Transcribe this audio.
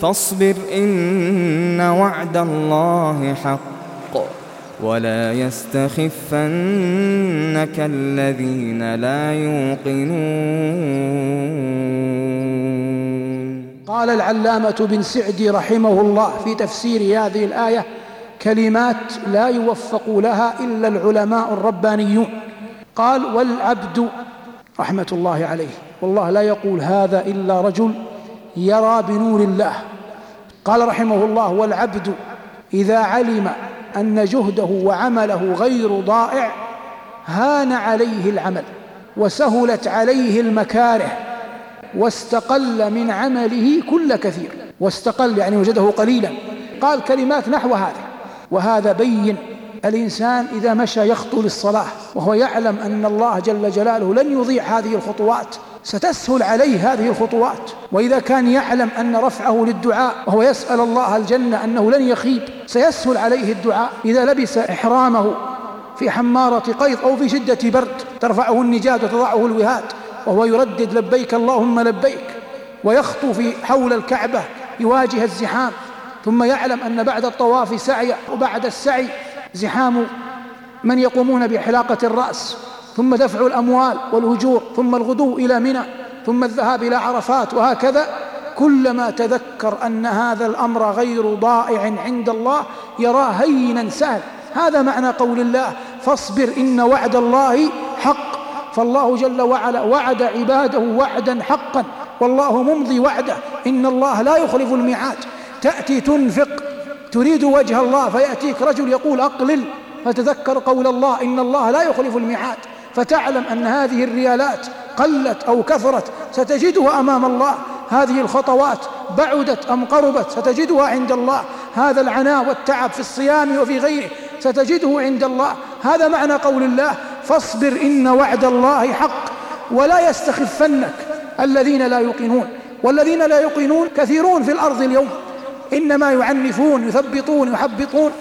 فاصبر إن وعد الله حق ولا يستخفنك الذين لا يوقنون. قال العلامة بن سعدي رحمه الله في تفسير هذه الآية كلمات لا يوفق لها إلا العلماء الربانيون. قال والعبد رحمة الله عليه والله لا يقول هذا إلا رجل يرى بنور الله. قال رحمه الله والعبد إذا علم أن جهده وعمله غير ضائع هان عليه العمل وسهلت عليه المكاره واستقل من عمله كل كثير واستقل يعني وجده قليلا. قال كلمات نحو هذا وهذا بين الإنسان إذا مشى يخطو للصلاة وهو يعلم أن الله جل جلاله لن يضيع هذه الخطوات. ستسهل عليه هذه الخطوات. وإذا كان يعلم أن رفعه للدعاء وهو يسأل الله الجنة أنه لن يخيب سيسهل عليه الدعاء. إذا لبس إحرامه في حمارة قيض أو في شدة برد ترفعه النجاد وتضعه الوهاد وهو يردد لبيك اللهم لبيك ويخطو في حول الكعبة يواجه الزحام. ثم يعلم أن بعد الطواف سعي وبعد السعي زحام من يقومون بحلاقة الرأس. ثم دفع الأموال والهجور ثم الغدو إلى منى ثم الذهاب إلى عرفات وهكذا. كلما تذكر أن هذا الأمر غير ضائع عند الله يراه هينا سهل. هذا معنى قول الله فاصبر إن وعد الله حق. فالله جل وعلا وعد عباده وعدا حقا والله ممضي وعده. إن الله لا يخلف الميعاد. تأتي تنفق تريد وجه الله فيأتيك رجل يقول أقلل. فتذكر قول الله إن الله لا يخلف الميعاد. فتعلم أن هذه الريالات قلت أو كثرت ستجدها أمام الله. هذه الخطوات بعدت أم قربت ستجدها عند الله. هذا العناء والتعب في الصيام وفي غيره ستجده عند الله. هذا معنى قول الله فاصبر إن وعد الله حق ولا يستخفنك الذين لا يوقنون. والذين لا يوقنون كثيرون في الأرض اليوم. إنما يعنفون يثبطون يحبطون.